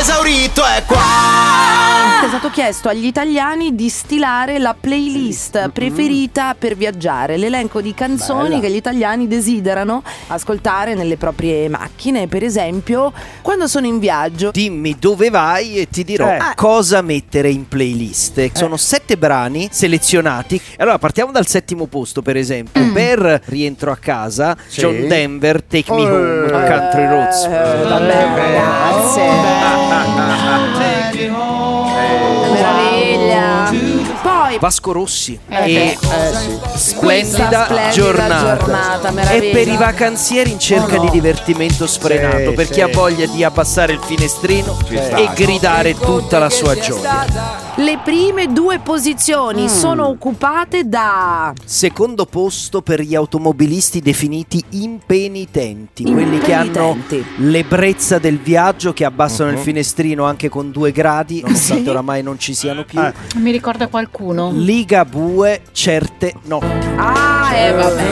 esaurito è qua. È stato chiesto agli italiani di stilare la playlist preferita per viaggiare, l'elenco di canzoni Bella. che gli italiani desiderano ascoltare nelle proprie macchine, per esempio quando sono in viaggio. Dimmi dove vai e ti dirò Eh. cosa mettere in playlist. Sono sette brani selezionati. Allora partiamo dal settimo posto, per esempio. Mm. Per rientro a casa, Sì. John Denver, Take Me Eh. Home, Country Roads. Eh, vabbè, ragazzi. Meraviglia. Vasco Rossi Eh, e beh, splendida, splendida giornata. giornata, È meraviglia. per i vacanzieri in cerca Oh no. di divertimento sfrenato, Sì, per sì. chi ha voglia di abbassare il finestrino e gridare tutta la sua gioia. le prime due posizioni Mm. sono occupate da Secondo posto per gli automobilisti definiti impenitenti, quelli che hanno Impenitenti. l'ebbrezza del viaggio, che abbassano il finestrino anche con due gradi, nonostante Sì. oramai non ci siano più. Eh. Mi ricorda qualcuno. Liga Bue certe notti. Ah, eh, vabbè,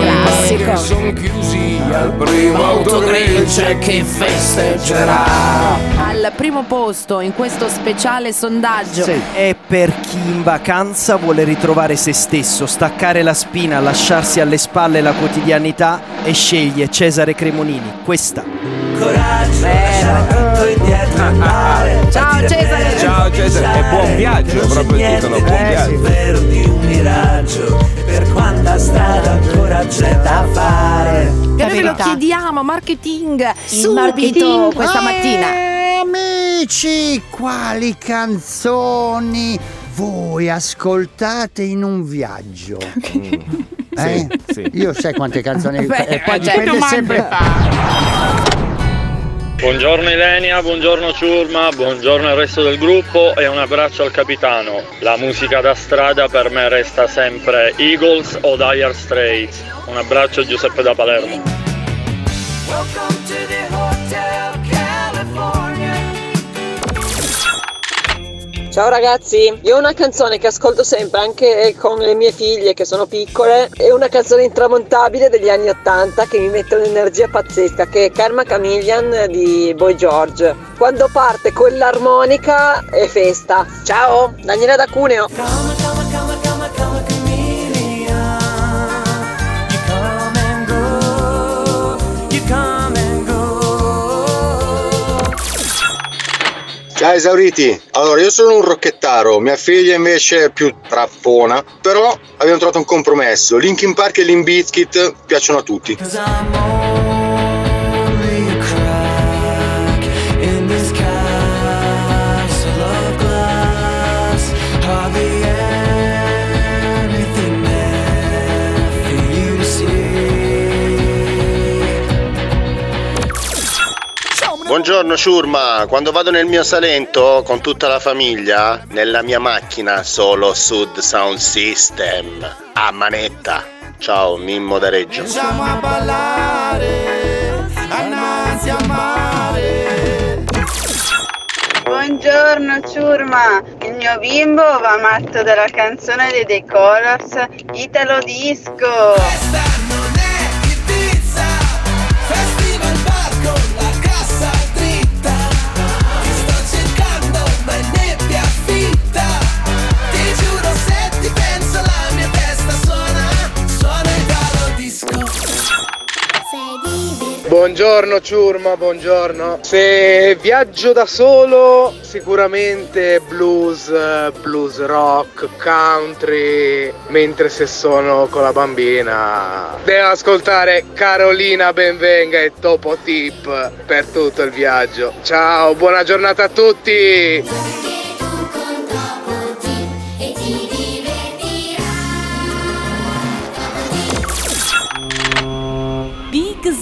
classico. Sono chiusi al primo autogrill c'è chi festeggerà. Al primo posto in questo speciale sondaggio È per chi in vacanza vuole ritrovare se stesso, staccare la spina, lasciarsi alle spalle la quotidianità e sceglie Cesare Cremonini. Questa. Ciao Cesare. Ciao Cesare, è buon viaggio, è proprio il titolo, buon viaggio. Perdi un miraggio per quanta strada ancora c'è da fare. E noi ve lo chiediamo, marketing, subito marketing. questa mattina. Eh, amici, quali canzoni voi ascoltate in un viaggio? Eh? sì. Io sai quante canzoni Beh, e poi cioè, dipende sempre Buongiorno Ilenia, buongiorno Ciurma, buongiorno al resto del gruppo e un abbraccio al capitano. La musica da strada per me resta sempre Eagles o Dire Straits. Un abbraccio Giuseppe da Palermo. Ciao ragazzi, io ho una canzone che ascolto sempre anche con le mie figlie che sono piccole, è una canzone intramontabile degli anni 80 che mi mette un'energia pazzesca, che è Karma Chameleon di Boy George. Quando parte quell'armonica è festa. Ciao, Daniela da Cuneo. Ciao esauriti, allora io sono un rocchettaro, mia figlia invece è più trappona, però abbiamo trovato un compromesso, Linkin Park e Limp Bizkit piacciono a tutti. Buongiorno Ciurma, quando vado nel mio Salento con tutta la famiglia, nella mia macchina solo Sud Sound System, a manetta. Ciao, Mimmo da Reggio. Andiamo a ballare, annanzi a mare. Buongiorno ciurma, il mio bimbo va matto della canzone dei The Colors Italo Disco. Buongiorno ciurma, buongiorno. Se viaggio da solo, sicuramente blues, blues rock, country, mentre se sono con la bambina devo ascoltare Carolina Benvenga e Topo Tip per tutto il viaggio. Ciao, buona giornata a tutti!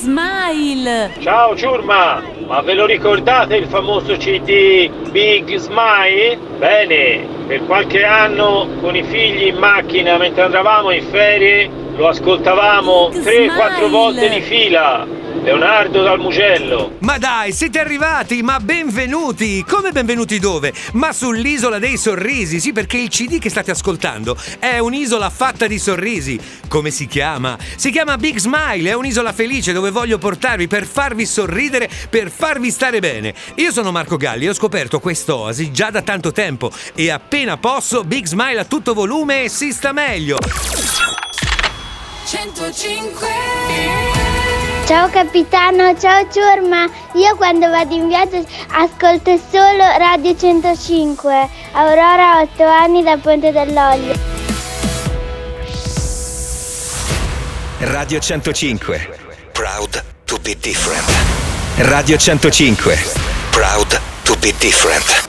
Smile. Ciao Ciurma, ma ve lo ricordate il famoso CD Big Smile? Bene, per qualche anno con i figli in macchina mentre andavamo in ferie lo ascoltavamo Big 3-4 Smile. volte di fila. Leonardo dal Mugello. Ma dai, siete arrivati, ma benvenuti! Come benvenuti dove? Ma sull'isola dei sorrisi, sì, perché il CD che state ascoltando è un'isola fatta di sorrisi. Come si chiama? Si chiama Big Smile, è un'isola felice dove voglio portarvi per farvi sorridere, per farvi stare bene. Io sono Marco Galli e ho scoperto quest'oasi già da tanto tempo e appena posso Big Smile a tutto volume e si sta meglio. 105 Ciao capitano, ciao ciurma. Io quando vado in viaggio ascolto solo Radio 105. Aurora, 8 anni da Ponte dell'Olio. Radio 105. Proud to be different. Radio 105. Proud to be different.